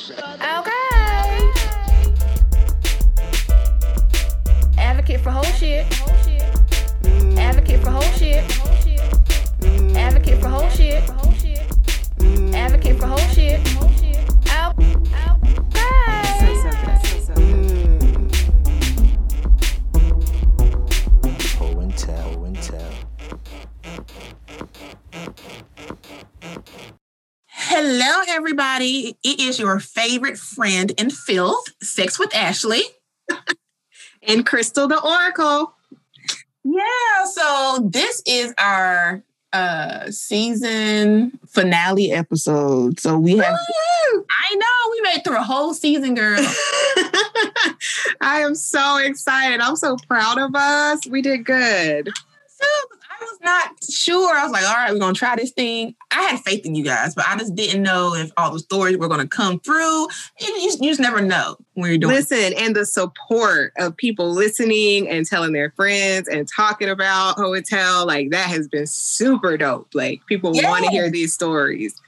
Okay. Advocate for whole shit. Mm. Advocate for whole shit. Mm. Advocate for whole shit. Mm. Advocate for whole shit. Hello, everybody. It is your favorite friend in filth, Sex with Ashley. and Crystal the Oracle. Yeah, so this is our uh season finale episode. So we have I know we made it through a whole season, girl. I am so excited. I'm so proud of us. We did good. So was not sure. I was like, all right, we're gonna try this thing. I had faith in you guys, but I just didn't know if all the stories were gonna come through. You, you, you just never know when you're doing Listen, and the support of people listening and telling their friends and talking about Hotel, like that has been super dope. Like people want to hear these stories.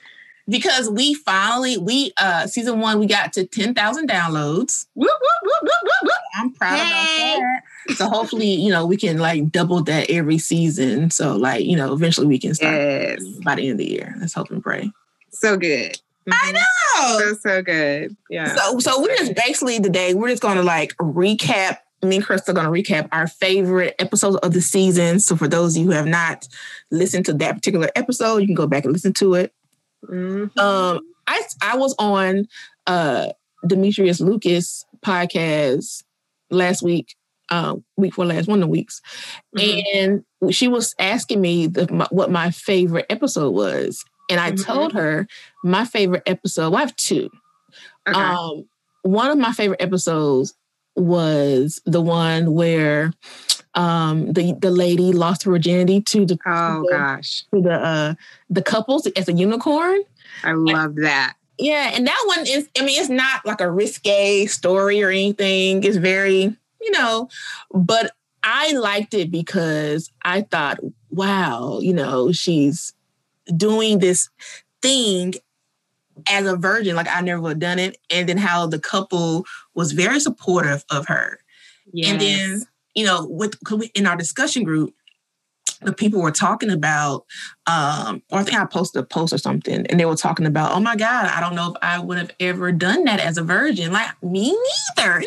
because we finally we uh season one we got to 10,000 downloads. Whoop, whoop, whoop, whoop, whoop, whoop. I'm proud Hey. about that. So hopefully, you know, we can like double that every season. So like, you know, eventually we can start Yes. by the end of the year. Let's hope and pray. So good. I know. So, so good. Yeah. So so we're just basically today, we're just gonna like recap. Me and Chris are gonna recap our favorite episodes of the season. So for those of you who have not listened to that particular episode, you can go back and listen to it. Mhm. Um, I I was on uh Demetria Lucas podcast last week, um, week for last one of the weeks, Mhm. and she was asking me the, my, what my favorite episode was, and I Mhm. told her my favorite episode. Well, I have two. Okay. Um, one of my favorite episodes was the one where um the the lady lost her virginity to the oh to the, gosh. to the uh the couples as a unicorn. I love that. Yeah, and that one is, I mean, it's not like a risque story or anything. It's very, you know, but I liked it because I thought, wow, you know, she's doing this thing as a virgin, like I never would have done it. And then how the couple was very supportive of her. And then, you know, with in our discussion group, the people were talking about, um, or I think I posted a post or something, and they were talking about, oh my God, I don't know if I would have ever done that as a virgin. Like me neither.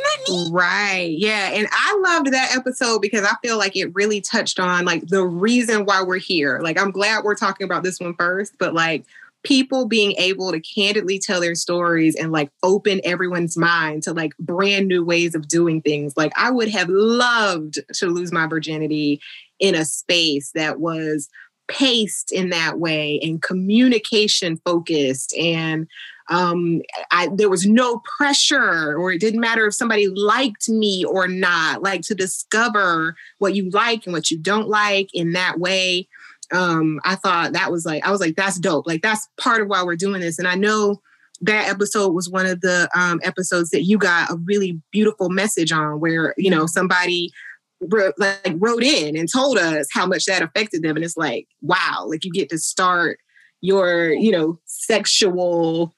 Right. Yeah. And I loved that episode because I feel like it really touched on like the reason why we're here. Like, I'm glad we're talking about this one first, but like people being able to candidly tell their stories and like open everyone's mind to like brand new ways of doing things. Like, I would have loved to lose my virginity in a space that was paced in that way and communication focused and um I there was no pressure or it didn't matter if somebody liked me or not like to discover what you like and what you don't like in that way. Um I thought that was like I was like that's dope. Like that's part of why we're doing this. And I know that episode was one of the um episodes that you got a really beautiful message on where you know somebody like wrote in and told us how much that affected them and it's like wow like you get to start your you know sexual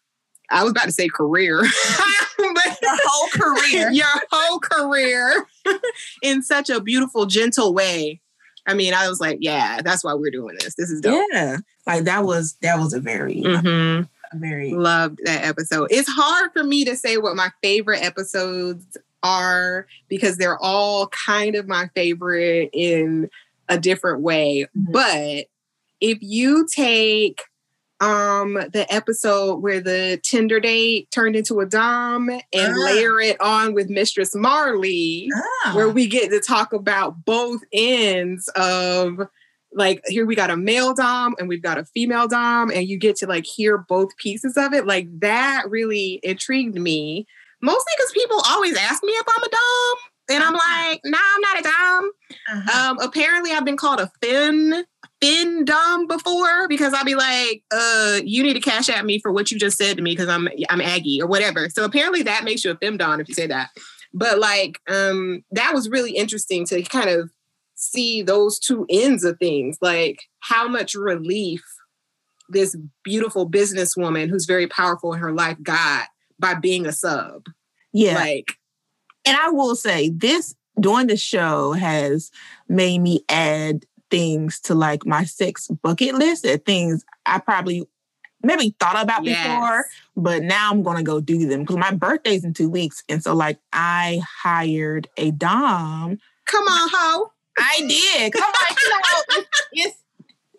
I was about to say career, but Your whole career. your whole career in such a beautiful, gentle way. I mean, I was like, yeah, that's why we're doing this. This is dope. yeah. Like that was that was a very Mhm. a very Loved that episode. It's hard for me to say what my favorite episodes are because they're all kind of my favorite in a different way. Mhm. But if you take um the episode where the Tinder date turned into a dom and Ah. layer it on with Mistress Marley, Ah. where we get to talk about both ends of like here we got a male dom and we've got a female dom and you get to like hear both pieces of it like that really intrigued me mostly because people always ask me if i'm a dom and i'm like nah i'm not a dom Uh-huh. um apparently i've been called a fin fin dom before because i'll be like uh you need to cash at me for what you just said to me because i'm i'm aggie or whatever. So apparently that makes you a femdom if you say that. But like um that was really interesting to kind of see those two ends of things like how much relief this beautiful businesswoman who's very powerful in her life got by being a sub. Yeah. Like, and I will say this doing the show has made me add things to like my sex bucket list that things I probably maybe thought about Yes. before, but now I'm gonna go do them because my birthday's in two weeks. And so like I hired a Dom. come on, ho. I did. I'm like, you know, it's, it's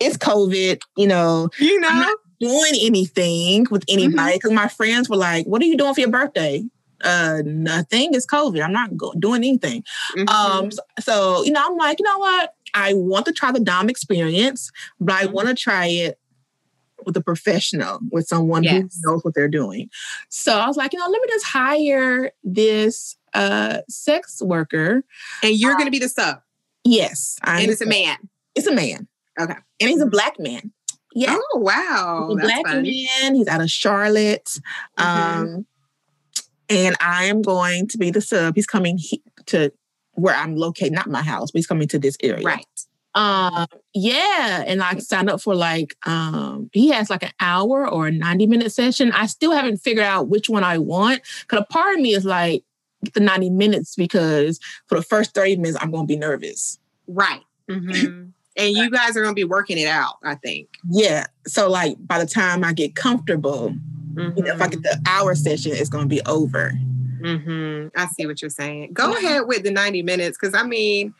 it's COVID, you know, You know? Doing anything with anybody because my friends were like, What are you doing for your birthday? Uh nothing. It's COVID. I'm not go- doing anything. Mhm. Um, so, so, you know, I'm like, you know what? I want to try the Dom experience, but I Mhm. want to try it with a professional, with someone Yes. who knows what they're doing. So I was like, you know, let me just hire this uh sex worker. and you're going to be the sub. Yes, I And it's a man. It's a man. Okay. and he's a black man. Yeah, Oh, wow. He's a That's black fun. man. He's out of Charlotte. Mhm. Um, and I am going to be the sub. He's coming he- to where I'm located, not my house, but he's coming to this area. Right. Um, yeah. And I signed up for like um he has like an hour or a 90 minute session. I still haven't figured out which one I want. Cause a part of me is like the 90 minutes because for the first 30 minutes I'm gonna be nervous. Right. Mhm. And you guys are going to be working it out, I think. Yeah. So like by the time I get comfortable, you know, if I get the hour session, it's gonna be over. hmm I see what you're saying. Go ahead with the 90 minutes because I mean,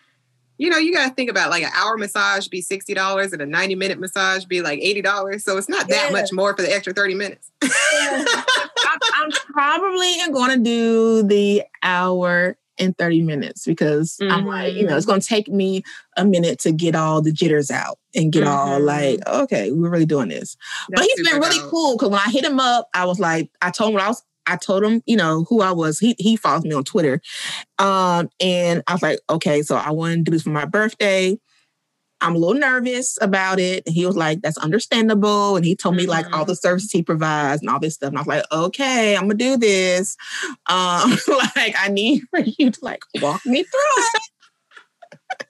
you know, you got to think about like an hour massage be $60 and a 90 minute massage be like $80. So it's not that Yeah. much more for the extra 30 minutes. I'm, I'm probably going to do the hour and 30 minutes because I'm like, you know, it's going to take me a minute to get all the jitters out and get all Mhm. like, okay, we're really doing this. but he's been really dope. cool because when I hit him up, I was like, I told him I was. I told him, you know, who I was. He he follows me on Twitter, um, and I was like, okay, so I want to do this for my birthday. I'm a little nervous about it. And he was like, that's understandable. And he told me like all Mhm. the services he provides and all this stuff. And I was like, okay, I'm gonna do this. Um, like I need for you to like walk me through it.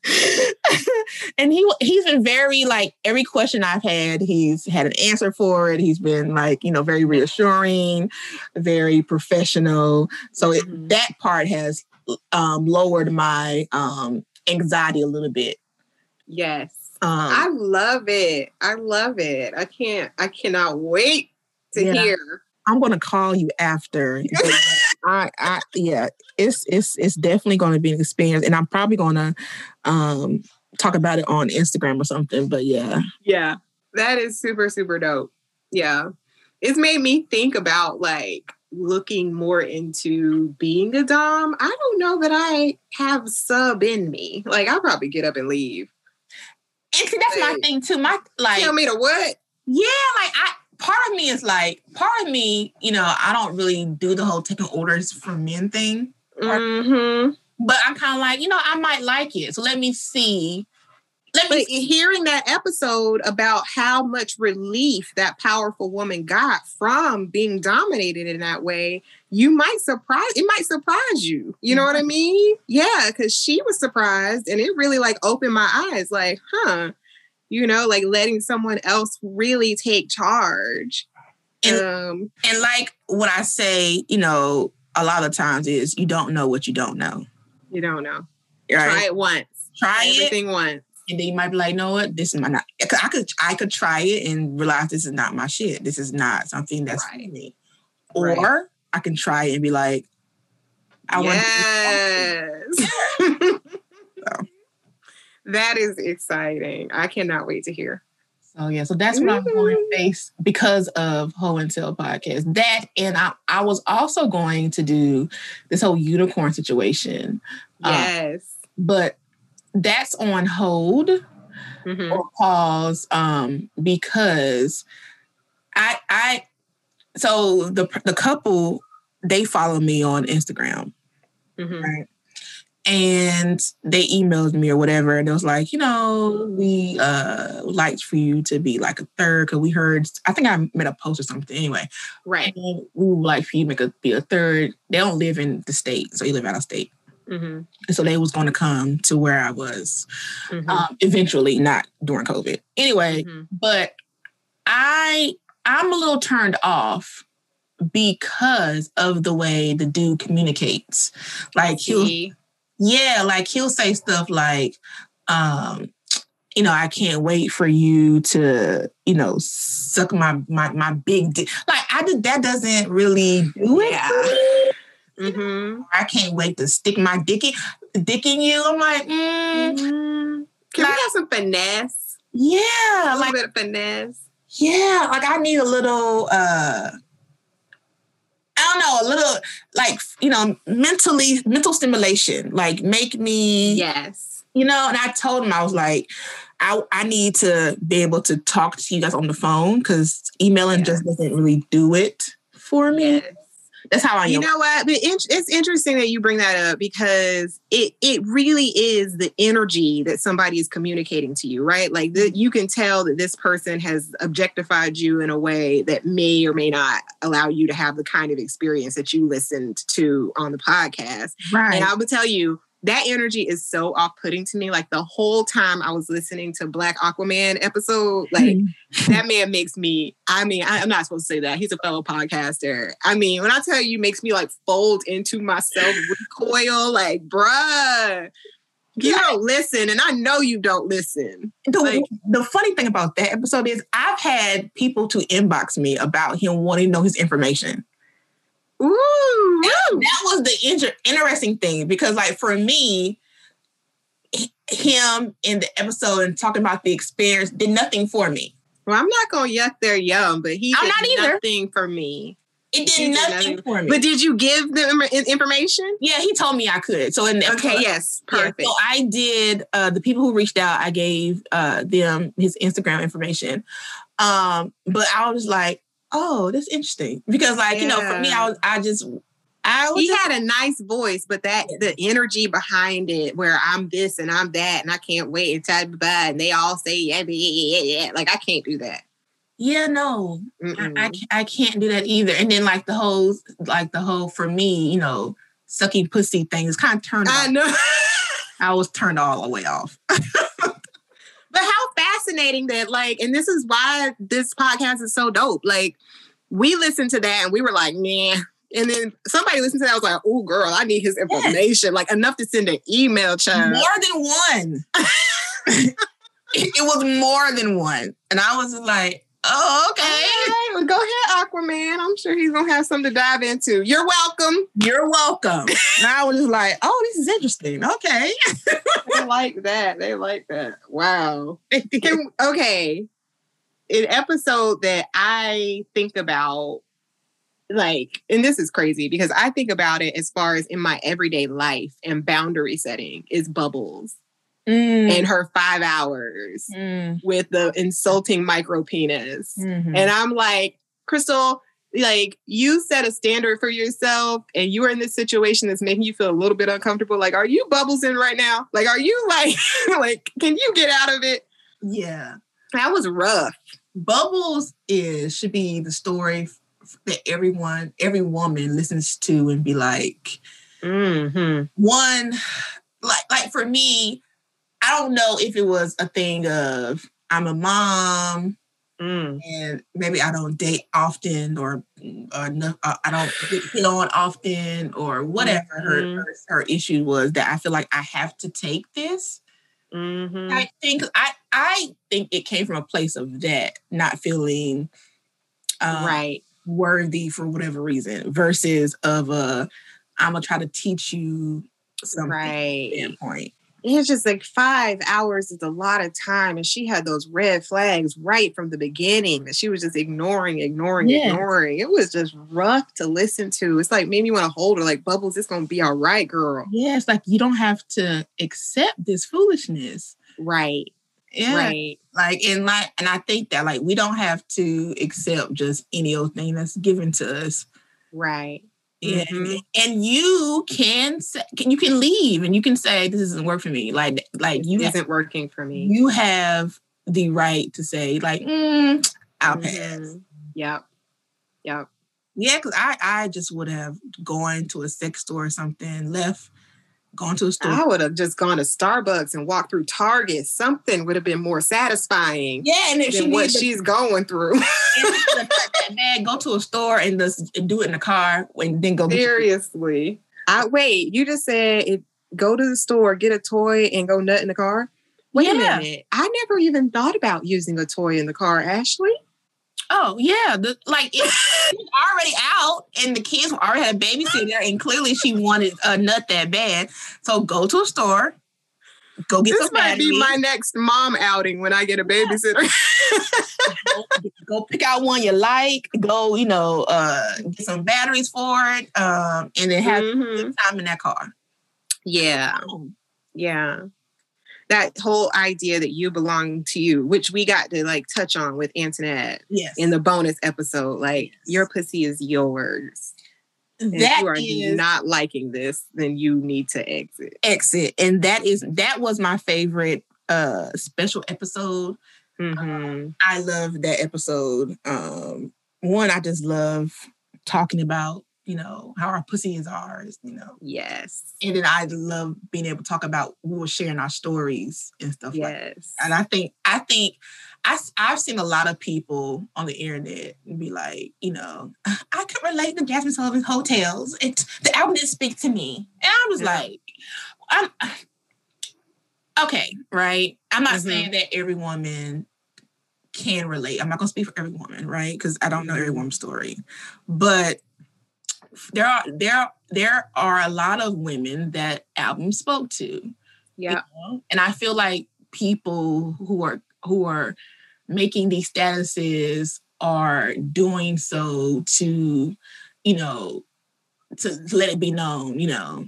and he he's been very like every question I've had, he's had an answer for it. He's been like, you know, very reassuring, very professional. So it, Mhm. that part has um lowered my um anxiety a little bit. Yes. Um, I love it. I love it. I can't, I cannot wait to Yeah. hear. I'm gonna call you after. I, I, yeah, it's it's it's definitely going to be an experience, and I'm probably gonna um talk about it on Instagram or something. But yeah, Yeah. That is super, super dope. Yeah. It's made me think about like looking more into being a Dom. I don't know that I have sub in me. Like I'll probably get up and leave. And see, that's my thing too. My like, Tell me to what? yeah, like I part of me is like part of me, you know, I don't really do the whole taking orders from men thing, Mm-hmm. but I'm kind of like, you know, I might like it, so let me see. Let me But hearing that episode about how much relief that powerful woman got from being dominated in that way, you might surprise it might surprise you. You know what I mean? Yeah, because she was surprised and it really like opened my eyes, like, huh, you know, like letting someone else really take charge. And- um, and like what I say, you know, a lot of times is you don't know what you don't know. you don't know. Right? Try it once. Try it, everything once. and then you might be like, "No, what? This is my not." I could I could try it and realize this is not my shit. This is not something that's Right. me. Or Right. I can try and be like, "I want." yes. that is exciting. I cannot wait to hear. So yeah, so that's what I'm going to face because of Ho and Tell podcast. That and I I was also going to do this whole unicorn situation, Uh, Yes. but that's on hold. Mhm. or pause um because I I so the the couple they follow me on Instagram Mhm. right and they emailed me or whatever and it was like you know we uh would like for you to be like a third because we heard I think I made a post or something anyway Right. and we would like for you to make a, be a third they don't live in the state so you live out of state Mhm. and so they was going to come to where I was Mhm. um, eventually, not during COVID. Anyway, Mhm. but I I'm a little turned off because of the way the dude communicates. Like he'll yeah, like he'll say stuff like, um, you know, I can't wait for you to, you know, suck my my my big dick. Like I did that doesn't really do it. Yeah. Mhm. I can't wait to stick my dick in, dick in you. I'm like, mm, Mhm. Can we Like- have some finesse? yeah, A little like bit of finesse. Yeah, like I need a little uh I don't know, a little like you know, mentally mental stimulation. Like make me Yes. you know, and I told him I was like, I I need to be able to talk to you guys on the phone because emailing Yeah. just doesn't really do it for me. Yes. That's how I. You know what? But it's interesting that you bring that up because it it really is the energy that somebody is communicating to you, right? Like the, you can tell that this person has objectified you in a way that may or may not allow you to have the kind of experience that you listened to on the podcast. right. And I would tell you that energy is so off-putting to me. Like the whole time I was listening to Black Aquaman episode, like hmm. that man makes me. I mean, I, am not supposed to say that. He's a fellow podcaster. I mean, when I tell you, makes me like fold into myself, recoil. Like, bruh, you don't listen, and I know you don't listen. the, like- the funny thing about that episode is I've had people to inbox me about him wanting to know his information. Ooh, That was the inter- interesting thing because, like, for me, him in the episode and talking about the experience did nothing for me. well, I'm not gonna yuck their yum, but he I'm did not either. nothing for me. It did did nothing nothing. for me. But did you give them information? yeah, he told me I could. So in the Okay, episode- yes, Yeah, perfect. so I did. Uh, the people who reached out, I gave uh, them his Instagram information. Um, but I was like, "Oh, that's interesting," because, like, you know, for me, I was, I just, I was he just, had a nice voice, but that the energy behind it, where I'm this and I'm that, and I can't wait and blah, blah, and they all say yeah, yeah, yeah, yeah, yeah. Like I can't do that. yeah, no, I, I, I can't do that either. And then, like the whole, like the whole, for me, you know, sucking pussy thing is kind of turned. I off. know. I was turned all the way off. But how fascinating that, like, and this is why this podcast is so dope. Like, we listened to that and we were like, nah. And then somebody listened to that, I was like, oh, girl, I need his information. Like, enough to send an email, child. More than one. it, it was more than one, and I was like, "Oh, okay." Okay, well, go ahead, Aquaman. I'm sure he's gonna have something to dive into. You're welcome. You're welcome. and I was just like, oh, this is interesting. Okay. they like that. They like that. Wow. Can- okay. An episode that I think about, like, and this is crazy because I think about it as far as in my everyday life and boundary setting is Bubbles Mm, and her five hours mm, with the insulting micro penis. mhm. And I'm like, Crystal, like you set a standard for yourself and you are in this situation that's making you feel a little bit uncomfortable. Like, are you bubbles in right now? Like, are you like, like, can you get out of it? yeah. That was rough. Bubbles is should be the story that everyone, every woman listens to and be like, Mm-hmm. one, like, like for me, I don't know if it was a thing of I'm a mom Mm. and maybe I don't date often or, or no, uh, I don't get hit on often or whatever her, Mhm. her her issue was that I feel like I have to take this. Mm-hmm. I think I I think it came from a place of that not feeling um, right. worthy for whatever reason versus of a I'm gonna try to teach you something Right. standpoint. It's just like five hours is a lot of time. And she had those red flags right from the beginning that she was just ignoring, ignoring, Yeah. ignoring. It was just rough to listen to. It's like made me want to hold her like Bubbles, it's gonna be all right, girl. Yeah, it's like you don't have to accept this foolishness. Right. Yeah. Right. Like and like and I think that like we don't have to accept just any old thing that's given to us. Right. Yeah, Mhm. and you can say, can you can leave and you can say this doesn't work for me. Like like you isn't working for me. you have the right to say like mm, I'll pass. Mhm. Yep. Yep. Yeah, because I I just would have gone to a sex store or something, left going to a store. I would have just gone to Starbucks and walked through Target. Something would have been more satisfying yeah, and if she what to- she's going through. and if she cut that bag, go to a store and just do it in the car and then go get Seriously. I wait, you just said if go to the store, get a toy, and go nut in the car. Wait Yeah. a minute. I never even thought about using a toy in the car, Ashley. Oh yeah, the, like it, was already out, and the kids already had a babysitter, and clearly she wanted a nut that bad. So go to a store, go get. This might be my next mom outing when I get a babysitter. go, go pick out one you like. Go, you know, uh, get some batteries for it, um, and then have Mhm. good time in that car. Yeah. Oh, Yeah. That whole idea that you belong to you, which we got to like touch on with Antoinette yes, in the bonus episode, like Yes. your pussy is yours. And if you are is not liking this, then you need to exit. exit, and that is that was my favorite uh special episode. Mhm. I love that episode. Um, one, I just love talking about, you know, how our pussy is ours, you know. Yes. And then I love being able to talk about we were sharing our stories and stuff like that. Yes. And I think I think I, I've seen a lot of people on the internet be like, you know, I can relate to Jazmine Sullivan's Heaux Tales. It the album didn't speak to me. And I was Yeah. like, I'm okay, right? I'm not Mhm. saying that every woman can relate. I'm not gonna speak for every woman, right? Because I don't know every woman's story. But there are there there are a lot of women that album spoke to you Yeah. know? And I feel like people who are who are making these statuses are doing so to, you know, to let it be known, you know.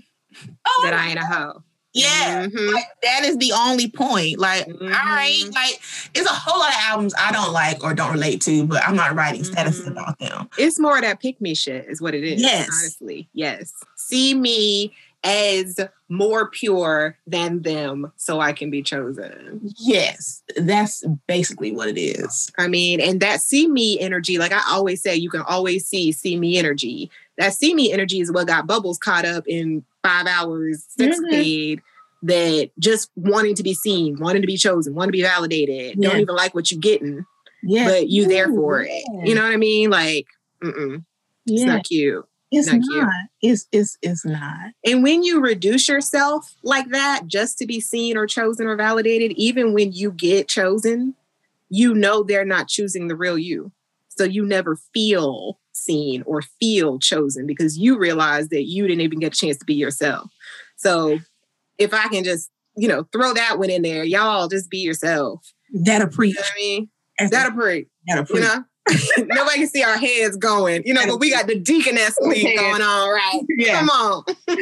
Oh, That I ain't a hoe. Yeah. Mhm. Like that is the only point. Like, all right, like it's a whole lot of albums I don't like or don't relate to, but I'm not writing statuses Mhm. about them. It's more of that pick me shit, is what it is. Yes. Honestly. Yes. See me as more pure than them so I can be chosen. Yes, that's basically what it is. I mean, and that see me energy, like I always say, you can always see see me energy. That see me energy is what got Bubbles caught up in five hours sexcapade. Mm-hmm. That just wanting to be seen, wanting to be chosen, wanting to be validated, Yeah. don't even like what you're getting, Yeah, but you there for it. Yeah. You know what I mean? Like, mm-mm, it's yeah, not cute. it's not not. cute. It's it's it's not. And when you reduce yourself like that just to be seen or chosen or validated, even when you get chosen, you know they're not choosing the real you. So you never feel seen or feel chosen because you realize that you didn't even get a chance to be yourself. So if I can just, you know, throw that one in there, y'all just be yourself. That'll You preach. know what I mean? That'll, That'll preach, you know? Nobody can see our heads going, you know, but we got the deaconess thing going on, right? Yeah. Come on.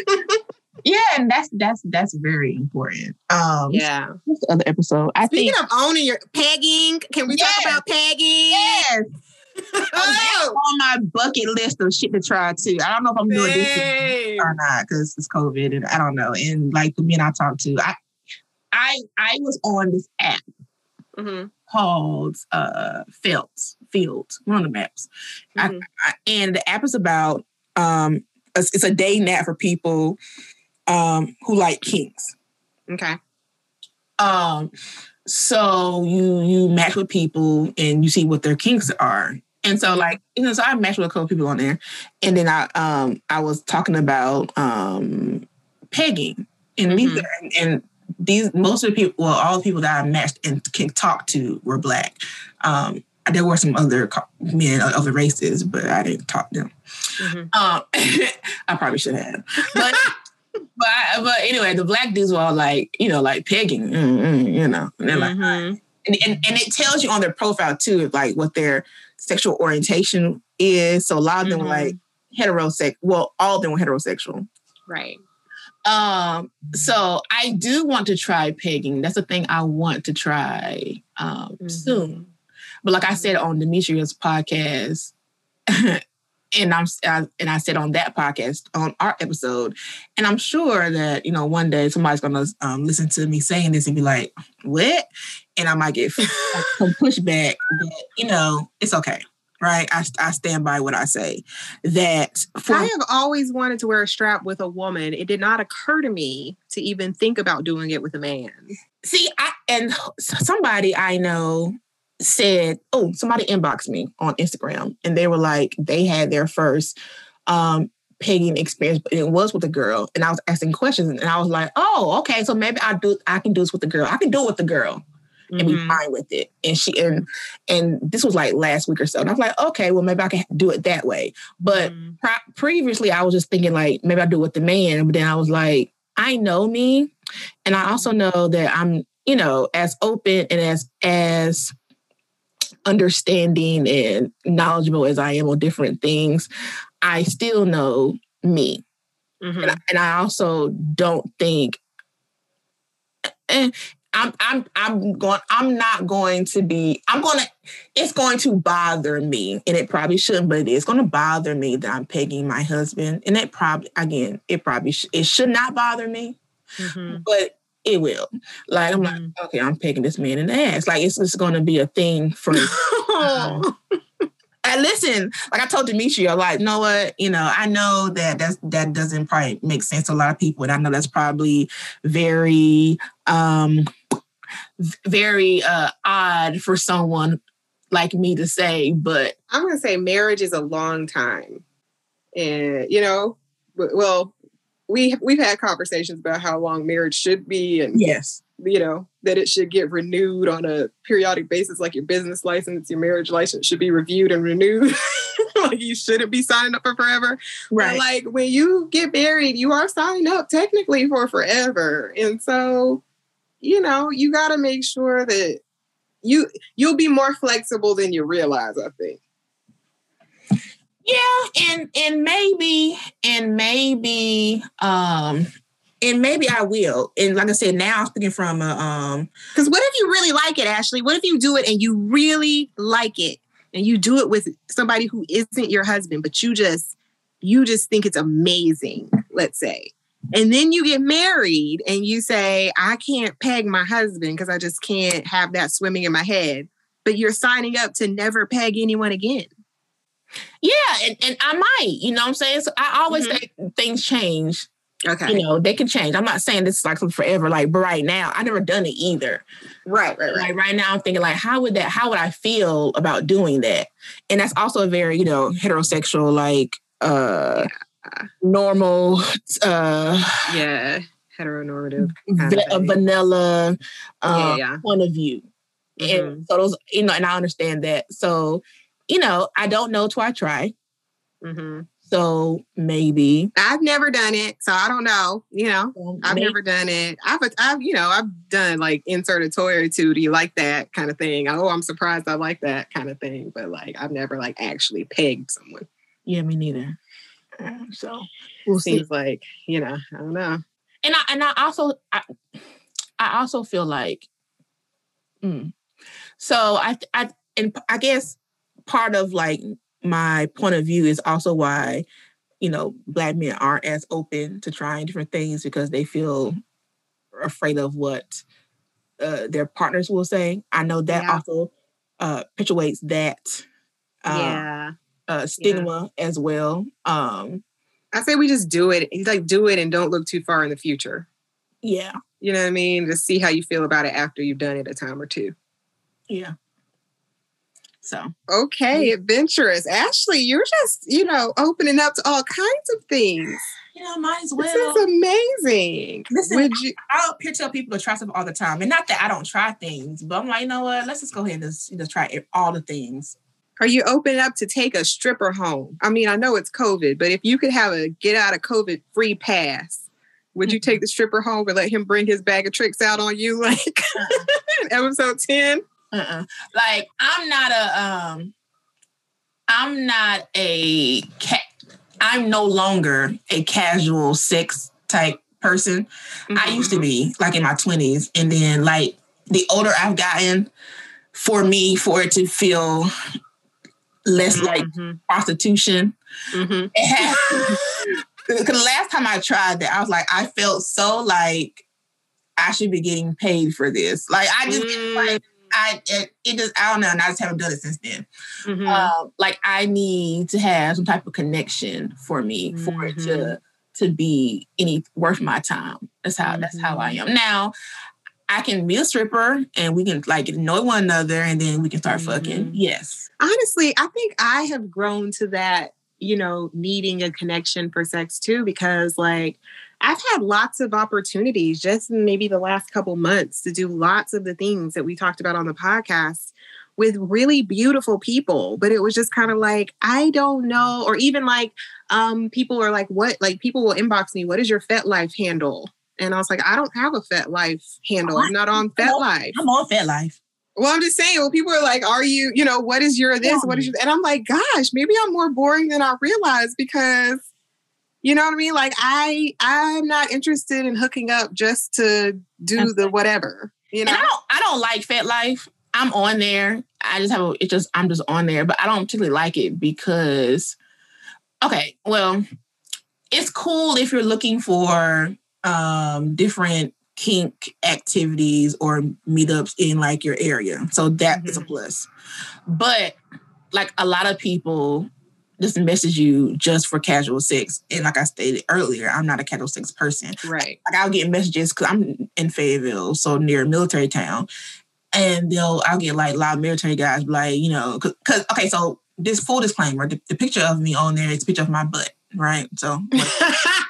Yeah, and that's that's that's very important. Um, Yeah. what's the other episode? I Speaking think of owning your pegging, can we talk about pegging? yes, Oh, on my bucket list of shit to try too. I don't know if I'm doing this or not because it's COVID and I don't know. And like the men I talked to, I I I was on this app Mhm, called uh Felt Field. We're on the maps. mhm. I- and the app is about um it's, it's a dating app for people um who like kings. Okay. Um so you you match with people and you see what their kinks are. And so like, you know, so I matched with a couple people on there. And then I um I was talking about um pegging. And these Mhm. and, and these most of the people, well, all the people that I matched and can talk to were black. Um there were some other men of other races, but I didn't talk to them. Mhm. Um, I probably should have, but but I- but anyway, the black dudes were all like, you know, like pegging, mm, mm, you know, and they're like, Mhm. and, and and it tells you on their profile too, like what their sexual orientation is. So a lot of them were Mhm. like heterosexual. Well, all of them were heterosexual. Right. Um, so I do want to try pegging. That's a thing I want to try um Mhm. soon. But like I said on Demetria's podcast, and I'm I, and I said on that podcast on our episode, and I'm sure that you know one day somebody's gonna um, listen to me saying this and be like, "What?" And I might get some pushback. But you know, it's okay. right? I, I stand by what I say. That for I have always wanted to wear a strap with a woman. It did not occur to me to even think about doing it with a man. see, I and somebody I know said, "Oh, somebody inboxed me on Instagram, and they were like, they had their first um pegging experience, but it was with a girl, and I was asking questions, and I was like, oh, okay, so maybe I do, I can do this with the girl. I can do it with the girl." And be Mhm. fine with it. And she and and this was like last week or so. And I was like, okay, well maybe I can do it that way. But Mhm. pri- previously I was just thinking like maybe I do it with the man, but then I was like, I know me, and I also know that I'm, you know, as open and as as understanding and knowledgeable as I am on different things, I still know me. Mhm. And, I, and I also don't think and I'm I'm I'm going I'm not going to be I'm going to it's going to bother me and it probably shouldn't but it is going to bother me that I'm pegging my husband and it probably again it probably sh- it should not bother me Mhm. but it will like I'm Mhm. like okay I'm pegging this man in the ass like it's just going to be a thing for Oh. and listen, like I told Demetria, like, you know what, you know, I know that that's, that doesn't probably make sense to a lot of people, and I know that's probably very, um, very uh, odd for someone like me to say, but I'm going to say marriage is a long time. And, you know, well, we we've had conversations about how long marriage should be and yes, you know that it should get renewed on a periodic basis like your business license your marriage license should be reviewed and renewed. Like you shouldn't be signing up for forever. But, like when you get married you are signing up technically for forever. And so you know you got to make sure that you you'll be more flexible than you realize i think yeah, and and maybe and maybe um and maybe I will. And like I said, now I'm speaking from a um Because what if you really like it, Ashley? What if you do it and you really like it and you do it with somebody who isn't your husband, but you just you just think it's amazing, let's say. And then you get married and you say, I can't peg my husband because I just can't have that swimming in my head. But you're signing up to never peg anyone again. yeah, and, and I might, you know what I'm saying? So I always Mhm. say things change. Okay. You know, they can change. I'm not saying this is like forever, like, but right now, I never done it either. right, right, right. Like right now, I'm thinking like, how would that? How would I feel about doing that? And that's also a very, you know, heterosexual, like, uh, normal, uh, Yeah. Heteronormative. a vanilla, Yeah, uh, yeah. point of view. Mhm. And so those, you know, and I understand that. So, you know, I don't know till I try. Mhm. So maybe, I've never done it, so I don't know. You know, um, I've may- never done it. I've, I've, you know, I've done like insert a toy or two. Do you like that kind of thing? Oh, I'm surprised I like that kind of thing. But like, I've never like actually pegged someone. Yeah, me neither. Uh, So we'll see. Seems like, you know, I don't know. and I and I also I, I also feel like mm. so I I and I guess part of like my point of view is also why you know black men aren't as open to trying different things because they feel afraid of what uh, their partners will say. I know that Yeah. also uh, perpetuates that uh, yeah, uh, stigma as well. Um, I say we just do it. He's like, do it and don't look too far in the future. yeah, You know what I mean? Just see how you feel about it after you've done it a time or two. yeah. So Okay, adventurous. Ashley, you're just, you know, opening up to all kinds of things. you know, might as well. This is amazing. Listen, Would you I'll up here tell people to try stuff all the time. And not that I don't try things, but I'm like, you know what? Let's just go ahead and just, just try all the things. Are you opening up to take a stripper home? I mean, I know it's COVID, but if you could have a get out of COVID free pass, would you take the stripper home and let him bring his bag of tricks out on you like in episode 10? Uh-uh. Like I'm not a um I'm not a ca- I'm no longer a casual sex type person. I used to be like in my 20s and then like the older I've gotten for me for it to feel less like Mhm, prostitution mhm. because the last time I tried that, I was like, I felt so like I should be getting paid for this. Like I just Mm. like I it, it just I don't know, and I just haven't done it since then. Mhm. Um, like I need to have some type of connection for me for it Mm-hmm. to to be any worth my time. That's how that's how I Mm-hmm. am now. I can be a stripper and we can like know one another and then we can start fucking. Mhm. Yes. honestly, I think I have grown to that, you know, needing a connection for sex too, because like I've had lots of opportunities just in maybe the last couple months to do lots of the things that we talked about on the podcast with really beautiful people. But it was just kind of like, I don't know, or even like um people are like, what like people will inbox me, what is your FetLife handle? And I was like, I don't have a FetLife handle. I'm not on FetLife. I'm on FetLife. Well, I'm just saying, well, people are like, are you, you know, what is your this? What is your, and I'm like, gosh, maybe I'm more boring than I realized because, you know what I mean? Like, I, I'm not interested in hooking up just to do the whatever, you know? And I don't I don't like FetLife. I'm on there. I just have a it just I'm just on there, but I don't particularly like it because okay, well, it's cool if you're looking for um different kink activities or meetups in like your area. So that is a Mhm. plus. But like a lot of people just message you just for casual sex. And like I stated earlier, I'm not a casual sex person Right. like I'll get messages because I'm in Fayetteville, so near a military town, and they'll I'll get like a lot of military guys like you know because okay so this full disclaimer the, the picture of me on there is a picture of my butt right so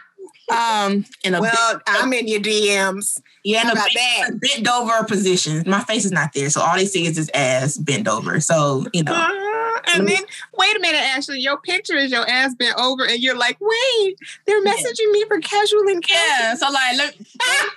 um in a well, I'm in your DMs. yeah in how a about bent, bent over position. My face is not there so all they see is this ass bent over. So you know. Uh, and then, wait a minute, Ashley, your picture is your ass bent over, and you're like, wait, they're Yeah. messaging me for casual encounter. yeah so like let,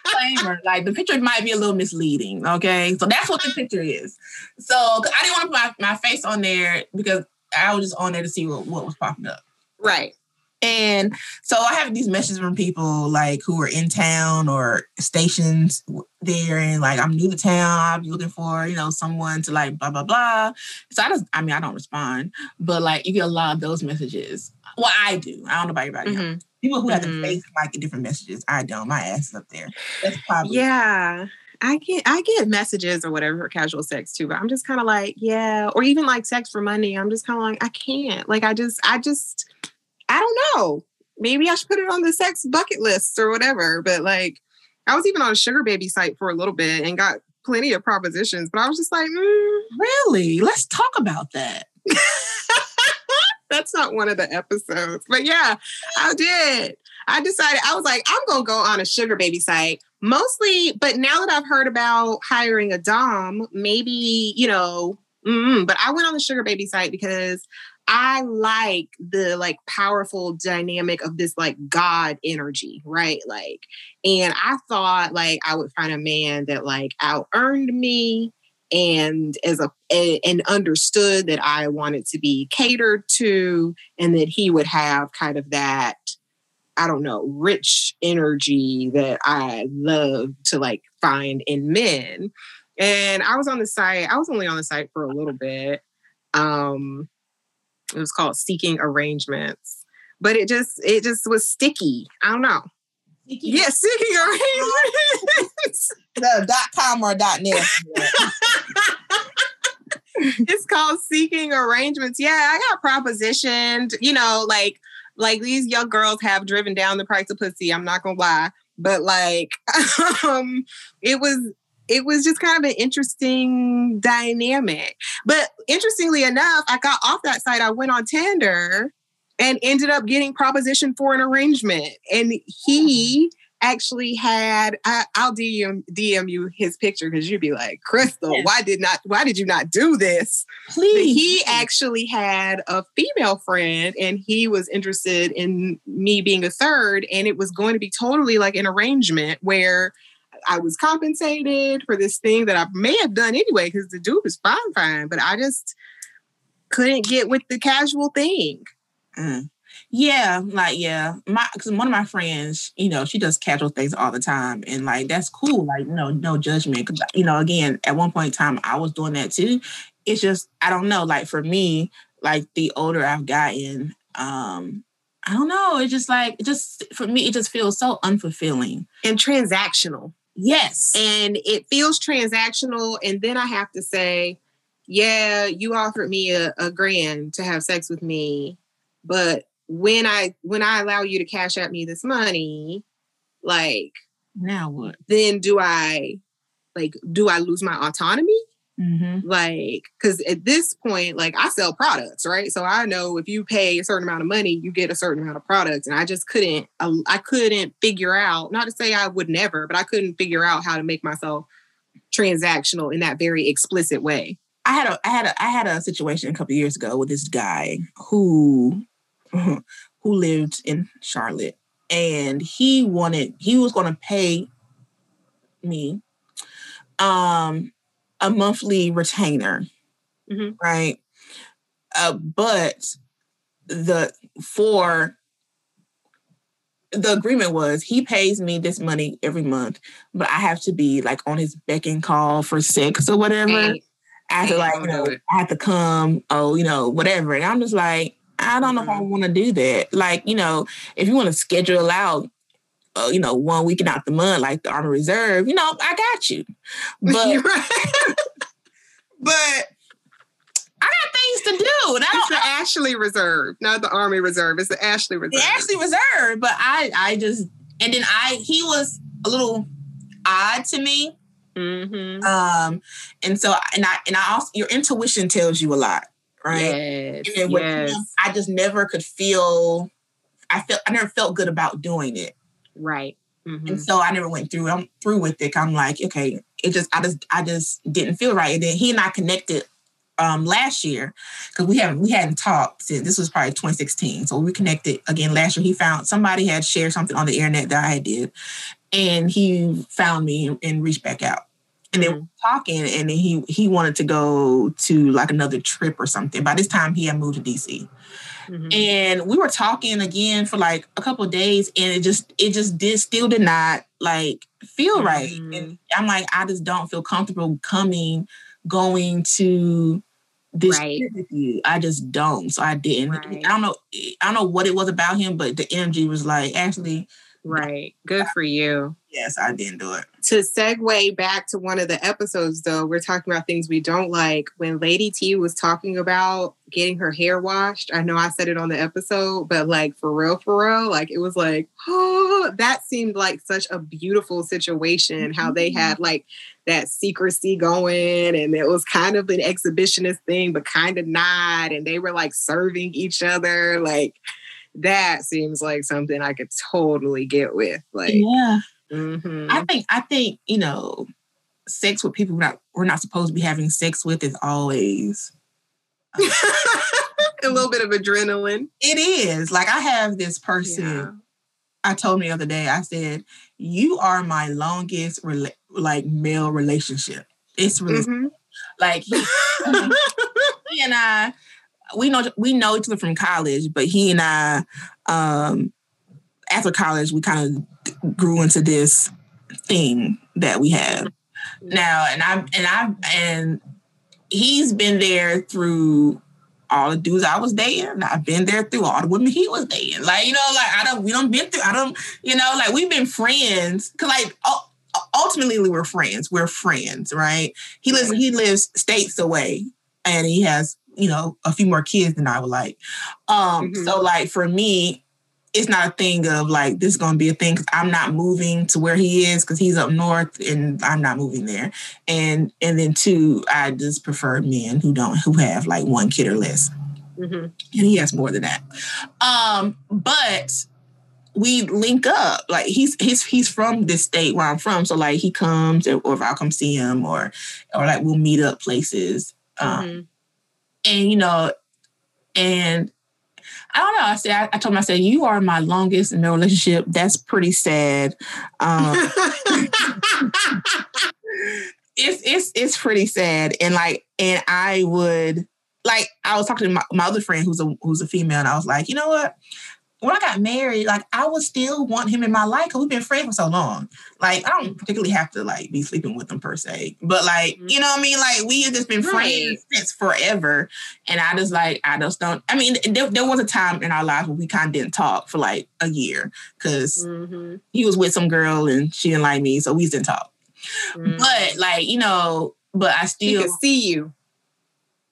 disclaimer like the picture might be a little misleading okay? So that's what the picture is. So I didn't want to put my, my face on there because I was just on there to see what, what was popping up. Right. And so I have these messages from people like who are in town or stations there, and like I'm new to town. I'm looking for you know someone to like blah blah blah. So I just, I mean, I don't respond, but like you get a lot of those messages. Well, I do. I don't know about everybody. else. Mhm. People who have Mhm. the face like different messages. I don't. My ass is up there. That's probably Yeah. I get I get messages or whatever for casual sex too, but I'm just kind of like, yeah, or even like sex for money. I'm just kind of like, I can't. Like I just I just I don't know. Maybe I should put it on the sex bucket list or whatever. But like I was even on a sugar baby site for a little bit and got plenty of propositions, but I was just like, mm, really. Let's talk about that. that's not one of the episodes. But yeah, I did. I decided I was like, I'm gonna go on a sugar baby site. Mostly, but now that I've heard about hiring a Dom, maybe, you know, mm, but I went on the sugar baby site because I like the like powerful dynamic of this like God energy, right? Like, and I thought like I would find a man that like out earned me and as a, a and understood that I wanted to be catered to and that he would have kind of that I don't know rich energy that I love to like find in men and I was on the site I was only on the site for a little bit um it was called seeking arrangements but it just it just was sticky I don't know yeah seeking arrangements The dot com or dot net. it's called seeking arrangements. Yeah, I got propositioned. You know, like like these young girls have driven down the price of pussy. I'm not gonna lie, but like, um, it was it was just kind of an interesting dynamic. But interestingly enough, I got off that site. I went on Tinder and ended up getting proposition for an arrangement, and he actually had I, I'll DM DM you his picture because you'd be like, Crystal, Yes. why did not why did you not do this? But Please. he actually had a female friend and he was interested in me being a third, and it was going to be totally like an arrangement where I was compensated for this thing that I may have done anyway because the dude was fine, fine, but I just couldn't get with the casual thing. Mm. Yeah, like yeah, my because one of my friends, you know, she does casual things all the time, and like that's cool. Like no, no judgment. 'Cause, you know, again, at one point in time, I was doing that too. It's just I don't know. Like for me, like the older I've gotten, um, I don't know. It's just like just for me, it just feels so unfulfilling. And transactional. Yes. and it feels transactional. And then I have to say, yeah, you offered me a, a grand to have sex with me, but when I when I allow you to cash at me this money, like now what? then do I like do I lose my autonomy? Mm-hmm. Like, because at this point, like I sell products, right? So I know if you pay a certain amount of money, you get a certain amount of products, and I just couldn't, I, I couldn't figure out. Not to say I would never, but I couldn't figure out how to make myself transactional in that very explicit way. I had a I had a I had a situation a couple years ago with this guy who who lived in Charlotte and he wanted he was going to pay me um a monthly retainer Mhm. right uh, but the for the agreement was he pays me this money every month but i have to be like on his beck and call for sex or whatever I have to like, you know. I have to come, oh, you know, whatever. And I'm just like, I don't know if I Mhm. want to do that. Like, you know, if you want to schedule out, uh, you know, one weekend out the month, like the Army Reserve, you know, I got you. But but I got things to do. And I it's don't the Ashley Reserve, not the Army Reserve. It's the Ashley Reserve. they actually reserved, but I I just and then I he was a little odd to me. Mhm. Um and so and I and I also your intuition tells you a lot, right? Yes. And yes. him, I just never could feel. I felt I never felt good about doing it, Right. Mhm. and so I never went through. I'm through with it. I'm like, okay, it just I just I just didn't feel right. And then he and I connected um last year because we haven't we hadn't talked since this was probably 2016. So we connected again last year. He found somebody had shared something on the internet that I did, and he found me and, reached back out. And then we were talking, and then he he wanted to go to like another trip or something. By this time, he had moved to DC Mhm. and we were talking again for like a couple of days and it just it just did still did not like feel right Mhm. and i'm like i just don't feel comfortable coming going to this Right. with you i just don't so i didn't Right. i don't know i don't know what it was about him but the energy was like actually Right. Good for you. yes i didn't do it To segue back to one of the episodes, though, we're talking about things we don't like. When Lady T was talking about getting her hair washed, I know I said it on the episode, but like for real, for real, like it was like, oh, that seemed like such a beautiful situation. How they mm-hmm. had like that secrecy going, and it was kind of an exhibitionist thing, but kind of not. And they were like serving each other. Like that seems like something I could totally get with. Like, yeah mhm. i think i think you know sex with people we're not we're not supposed to be having sex with is always a little bit of adrenaline. it is like i have this person Yeah. I told me the other day, I said, you are my longest rela- like male relationship. It's really Mhm. like he, he and I, we know we know each other from college, but he and I, um, after college, we kind of grew into this thing that we have now, and I and I and he's been there through all the dudes I was dating. I've been there through all the women he was dating. Like you know, like I don't, we don't been through. I don't, you know, like we've been friends. Cause like ultimately we're friends. We're friends, right? He lives he lives states away, and he has you know a few more kids than I would like. Um, Mhm. so like for me. It's not a thing of like this is gonna be a thing because I'm not moving to where he is because he's up north and I'm not moving there and and then two, I just prefer men who don't who have like one kid or less, Mhm. and he has more than that. Um, but we link up. Like he's he's he's from this state where I'm from, so like he comes or, if I'll come see him or or like we'll meet up places. Um, Mhm. And you know, and I don't know. I said I, I told him I said you are my longest in the relationship. That's pretty sad. Um, it's it's it's pretty sad and like and i would like i was talking to my, my other friend who's a who's a female and i was like you know what when i got married like i would still want him in my life because we've been friends for so long like i don't particularly have to like be sleeping with him per se but like you know what i mean like we have just been friends since forever and i just like i just don't i mean there, there was a time in our lives where we kind of didn't talk for like a year because Mhm. he was with some girl and she didn't like me, so we just didn't talk. But like, you know, but I still could see you.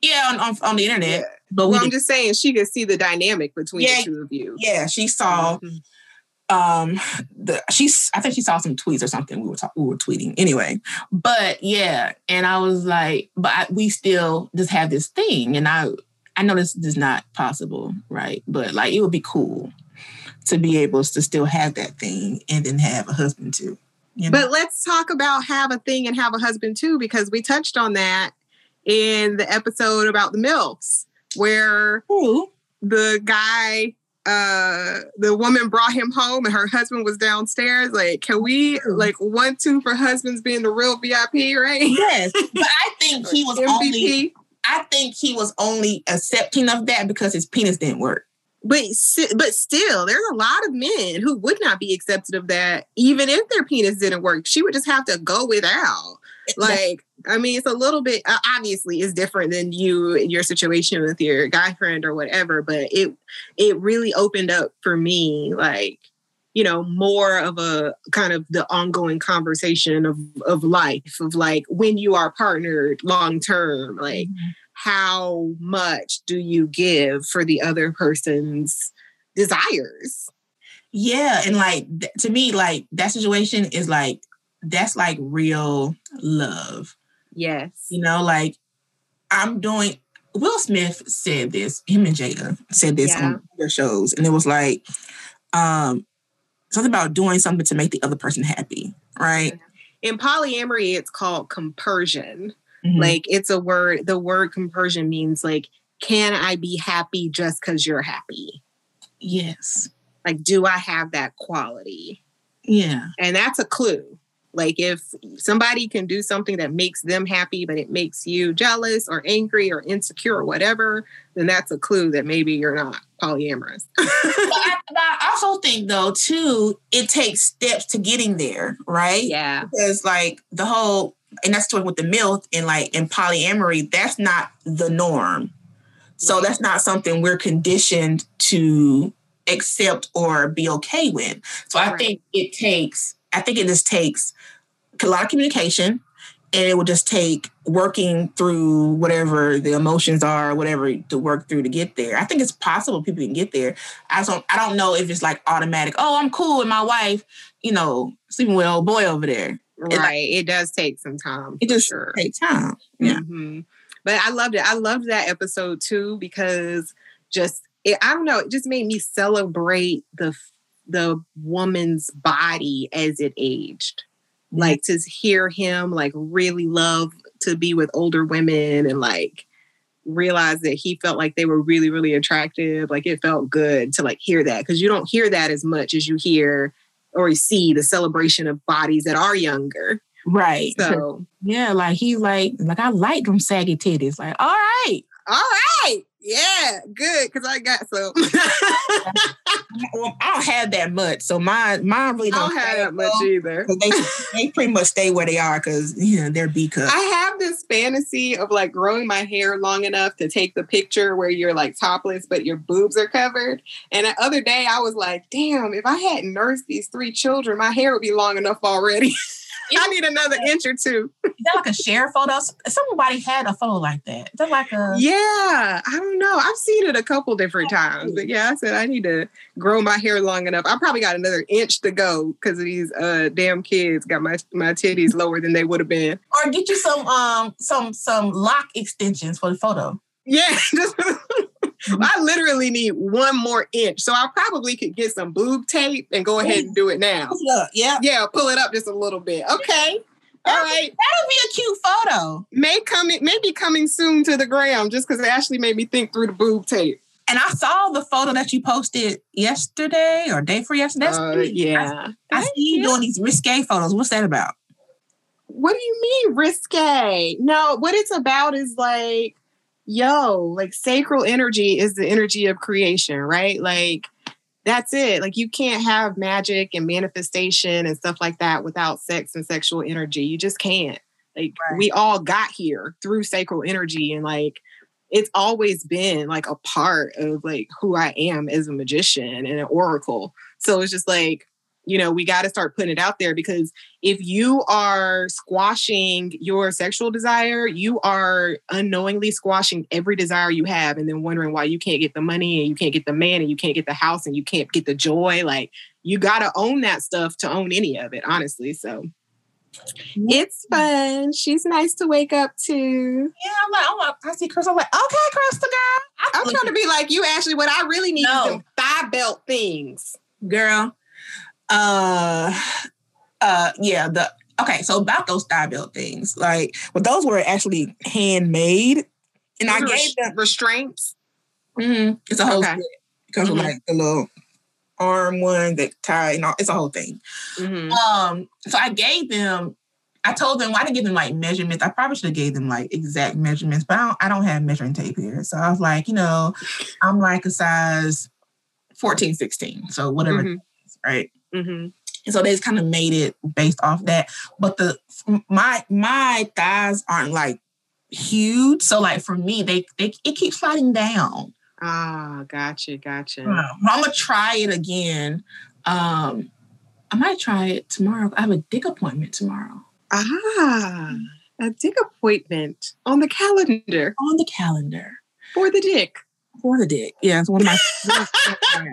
yeah on, on on the internet. Yeah. But we Well, I'm just saying she could see the dynamic between Yeah. the two of you. yeah, she saw Mhm. um the she's I think she saw some tweets or something we were talk, we were tweeting anyway. But yeah, and I was like, but I, we still just have this thing, and I I know this is not possible, right? But like it would be cool to be able to still have that thing and then have a husband too. You know? But let's talk about have a thing and have a husband too, because we touched on that in the episode about the MILFs, where True. the guy, uh, the woman brought him home and her husband was downstairs. Like, can we like one, two for husbands being the real VIP, right? Yes, but I think he was only I think he was only accepting of that because his penis didn't work. But but still, there's a lot of men who would not be accepted of that, even if their penis didn't work. She would just have to go without. Like, I mean, it's a little bit obviously it's different than you and your situation with your guy friend or whatever, but it it really opened up for me, like, you know, more of a kind of the ongoing conversation of of life, of like when you are partnered long term, like mm-hmm. how much do you give for the other person's desires? Yeah, and like th- to me, like that situation is like that's like real love. Yes. You know, like I'm doing. Will Smith said this. Him and Jada said this Yeah. on their shows, and it was like um something about doing something to make the other person happy, right? In polyamory, it's called compersion. Mhm. Like it's a word, the word compersion means like, can I be happy just because you're happy? yes, Like, do I have that quality? yeah, And that's a clue. Like, if somebody can do something that makes them happy, but it makes you jealous or angry or insecure or whatever, then that's a clue that maybe you're not polyamorous. but, I, but I also think though too, it takes steps to getting there, right? yeah. because like the whole and that's what with the MILF and like in polyamory that's not the norm so Right. that's not something we're conditioned to accept or be okay with so i Right. think it takes i think it just takes a lot of communication and it will just take working through whatever the emotions are whatever to work through to get there i think it's possible people can get there i don't i don't know if it's like automatic oh i'm cool with my wife you know sleeping with old boy over there like- Right. It does take some time. it does sure. takes time. Yeah. Mhm. But I loved it. I loved that episode too because just it, I don't know, it just made me celebrate the the woman's body as it aged. Like to hear him like really love to be with older women and like realize that he felt like they were really really attractive. Like it felt good to like hear that because you don't hear that as much as you hear or see the celebration of bodies that are younger. Right. So yeah, like he's like, like I like them saggy titties. Like, all right. All right. Yeah, good. Cause I got some. Well, I don't have that much, so mine, mine really don't, don't have that much either. They, they pretty much stay where they are because you know they're B cup. I have this fantasy of like growing my hair long enough to take the picture where you're like topless, but your boobs are covered. And the other day I was like, damn, if I hadn't nursed these three children, my hair would be long enough already. I need another inch or two. Is that like a share photo? Somebody had a photo like that. Is that like a Yeah, I don't know. I've seen it a couple different times, but yeah, I said I need to grow my hair long enough. I probably got another inch to go because these uh, damn kids got my my titties lower than they would have been. or get you some um some some lock extensions for the photo. Yeah, just I literally need one more inch, so I probably could get some boob tape and go ahead and do it now. Yeah, Yeah, pull it up just a little bit. Okay, all right. that'll be a cute photo. May coming, maybe coming soon to the gram, just because Ashley made me think through the boob tape. And I saw the photo that you posted yesterday or day for yesterday. That's Uh, yeah. I, I see you doing these risque photos. What's that about? What do you mean risque? No, what it's about is like, yo, like sacral energy is the energy of creation, right? Like that's it. Like you can't have magic and manifestation and stuff like that without sex and sexual energy. You just can't. Like Right. we all got here through sacral energy and like it's always been like a part of like who I am as a magician and an oracle. So it's just like you know, we got to start putting it out there because if you are squashing your sexual desire, you are unknowingly squashing every desire you have and then wondering why you can't get the money and you can't get the man and you can't get the house and you can't get the joy. Like, you got to own that stuff to own any of it, honestly. So, it's fun. She's nice to wake up to. Yeah, I'm like, oh, I'm like, I see Chris. I'm like, okay, Crystal girl. I I'm trying to be like you, Ashley. What I really need No. is some thigh belt things. girl. Uh, uh, yeah. The okay. So about those thigh belt things, like, well, those were actually handmade, and I Those are gave them. restraints. mhm, it's a whole Okay. It comes Mhm. with like the little arm one that tie, and all. It's a whole thing. Mhm. Um, so I gave them. I told them well, I didn't give them like measurements. I probably should have gave them like exact measurements, but I don't, I don't have measuring tape here. So I was like, you know, I'm like a size 14, 16. So whatever, Mhm. is, right? Mhm. And so they just kind of made it based off that. But the my my thighs aren't like huge. So like for me, they they it keeps sliding down. Ah, gotcha, gotcha. I'm gonna try it again. Um, I might try it tomorrow. I have a dick appointment tomorrow Ah, a dick appointment on the calendar on the calendar for the dick. For the dick. Yeah, it's one of my one of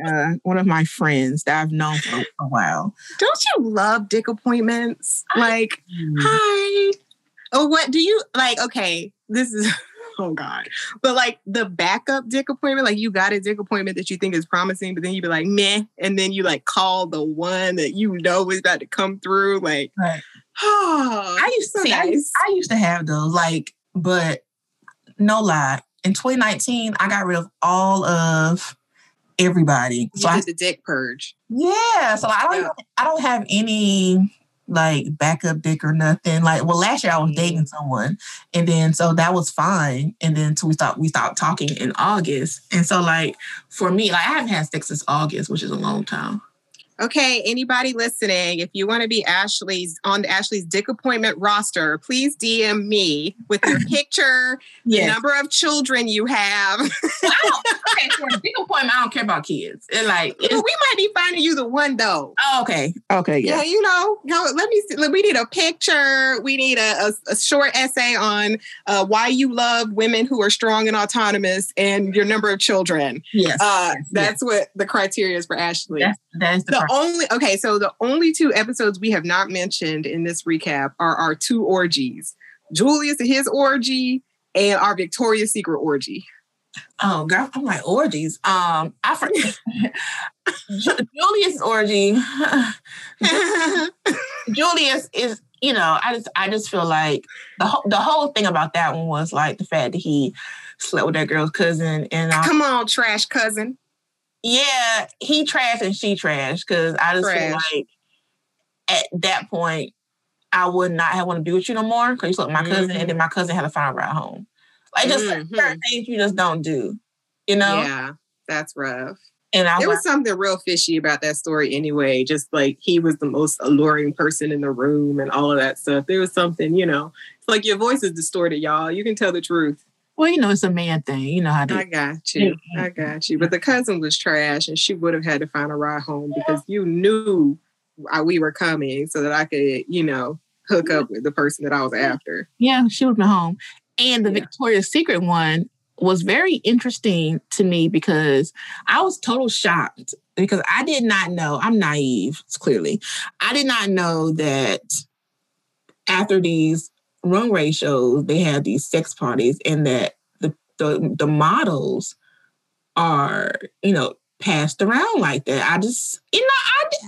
my, uh, one of my friends that I've known for a while. Don't you love dick appointments? Like, hi. Oh, what do you like? Okay, this is. Oh God! But like the backup dick appointment, like you got a dick appointment that you think is promising, but then you be like meh, and then you like call the one that you know is about to come through. Like, Right. oh, I used to. I, nice. I used to have those, like, but no lie. In 2019, I got rid of all of everybody. you So I, did the dick purge. yeah. So I don't. Yeah. I don't have any like backup dick or nothing. Like, well, last year I was Mm. dating someone, and then so that was fine. And then so we stopped. We stopped talking in August, and so like for me, like I haven't had sex since August, which is a long time. Okay, anybody listening, if you want to be Ashley's on Ashley's dick appointment roster, please DM me with your picture, the number of children you have. I don't, okay, for a dick appointment, I don't care about kids. It like we might be finding you the one though. oh, okay. Okay, Yeah, yeah. you know, no, let me see. look, We need a picture. We need a, a, a short essay on uh, why you love women who are strong and autonomous and your number of children. Yes. Uh, yes, that's what the criteria is for Ashley. That's that's the, the only okay, so the only two episodes we have not mentioned in this recap are our two orgies. Julius and his orgy and our Victoria's Secret orgy. Oh God, I'm like orgies. Um, I forget Julius orgy. Julius is, you know, I just I just feel like the whole the whole thing about that one was like the fact that he slept with that girl's cousin, and I, Come on, trash cousin. Yeah, he trash and she trash because I just feel like at that point I would not have want to be with you no more because you slept with my cousin, Mhm. and then my cousin had to find a ride home. Like just Mhm. certain things you just don't do, you know. Yeah, that's rough. And I There was was something real fishy about that story anyway. Just like he was the most alluring person in the room and all of that stuff. There was something, you know, it's like your voice is distorted, y'all. You can tell the truth. Well, you know, it's a man thing. You know how I got you. I got you. But the cousin was trash and she would have had to find a ride home because you knew we were coming so that I could, you know, hook up with the person that I was after. Yeah, she would have been home. And the Yeah. Victoria's Secret one was very interesting to me because I was total shocked because I did not know. I'm naive, clearly. I did not know that after these runway shows, they have these sex parties and that the the, the models are, you know, passed around like that. I just, you know,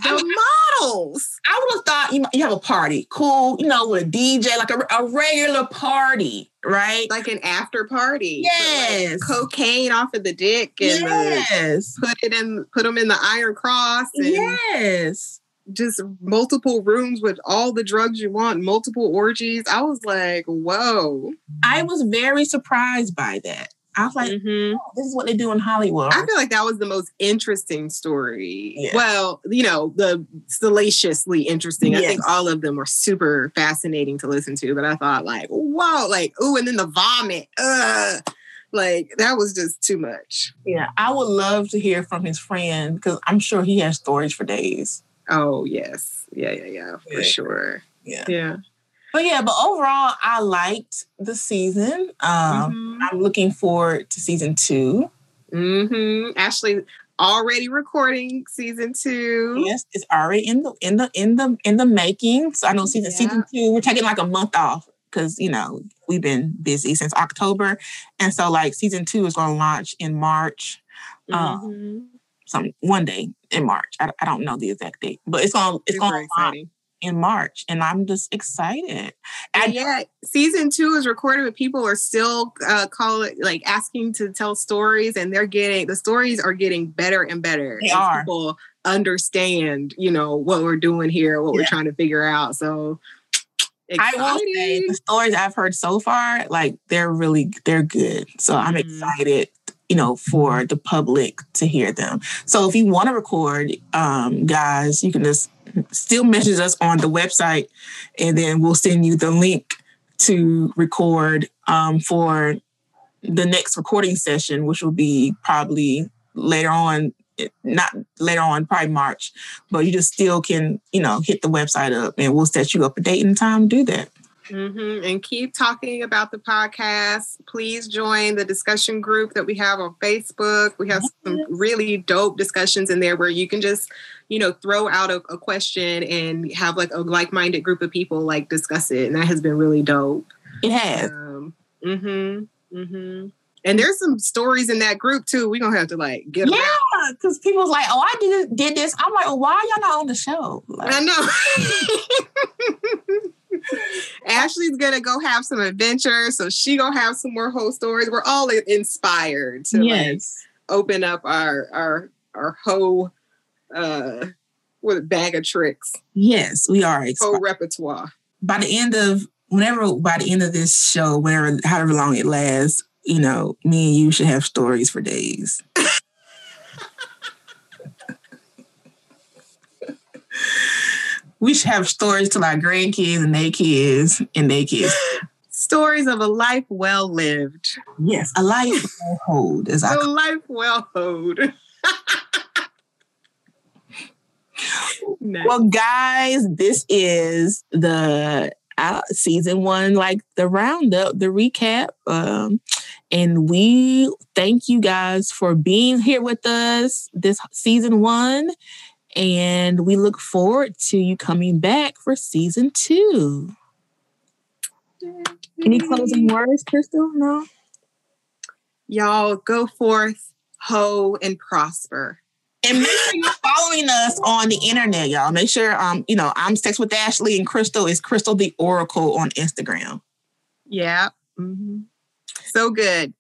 I, I, models. I would have thought you, you have a party, cool, you know, with a DJ, like a, a regular party, right? Like an after party. Put, like, Yes. cocaine off of the dick and uh, yes. put it in put them in the iron cross and Yes. Just multiple rooms with all the drugs you want, multiple orgies. I was like, whoa. I was very surprised by that. I was like, Mhm. oh, this is what they do in Hollywood. I feel like that was the most interesting story. Yeah. Well, you know, the salaciously interesting. I think all of them were super fascinating to listen to, but I thought like, whoa, like, oh, and then the vomit. Ugh. Like that was just too much. yeah, I would love to hear from his friend because I'm sure he has stories for days. Oh yes, yeah, yeah, yeah, for Yeah. sure. Yeah. Yeah. But yeah, but overall, I liked the season. Um, I'm looking forward to season two. Mm-hmm. Ashley already recording season two. Yes, it's already in the in the in the in the making. So I know season Yeah. season two, we're taking like a month off because you know we've been busy since October, and so like season two is going to launch in March, um, Mhm. Some one day in March. I, I don't know the exact date, but it's to it's Super going to exciting. in March, and I'm just excited. And And yeah, season two is recorded, but people are still uh, call it like asking to tell stories, and they're getting the stories are getting better and better. They are. People understand, you know, what we're doing here, what we're trying to figure out. So I will say the stories I've heard so far, like they're really they're good. So I'm Mhm. excited, you know, for the public to hear them. So if you want to record, um, guys, you can just still message us on the website, and then we'll send you the link to record um, for the next recording session, which will be probably later on. Not later on, probably March, but you just still can, you know, hit the website up and we'll set you up a date and time to do that. Mhm. And keep talking about the podcast. Please join the discussion group that we have on Facebook. We have some really dope discussions in there where you can just, you know, throw out a, a question and have like a like-minded group of people like discuss it. And that has been really dope. It has. Um, mm-hmm. Mm-hmm. And there's some stories in that group too. We're gonna have to like get. Yeah, because people's like, "Oh, I did did this." I'm like, well, "Why are y'all not on the show?" Like, I know. Ashley's gonna go have some adventures, so she gonna have some more whole stories. We're all inspired to like open up our our our whole uh with bag of tricks, yes, we are. whole excited. repertoire. By the end of whenever, by the end of this show, whenever, however long it lasts, you know, me and you should have stories for days. we should have stories to our grandkids and their kids and their kids. Stories of a life well lived. Yes, a life well hold, as I A life well hold. Nice. Well, guys, this is the uh, season one, like the roundup, the recap. Um, and we thank you guys for being here with us this season one. And we look forward to you coming back for season two. Any closing words, Crystal? No? Y'all go forth, hoe, and prosper. And make sure you're following us on the internet, y'all. Make sure, um, you know, I'm Sex with Ashley and Crystal is Crystal the Oracle on Instagram. Yeah. Mhm. So good.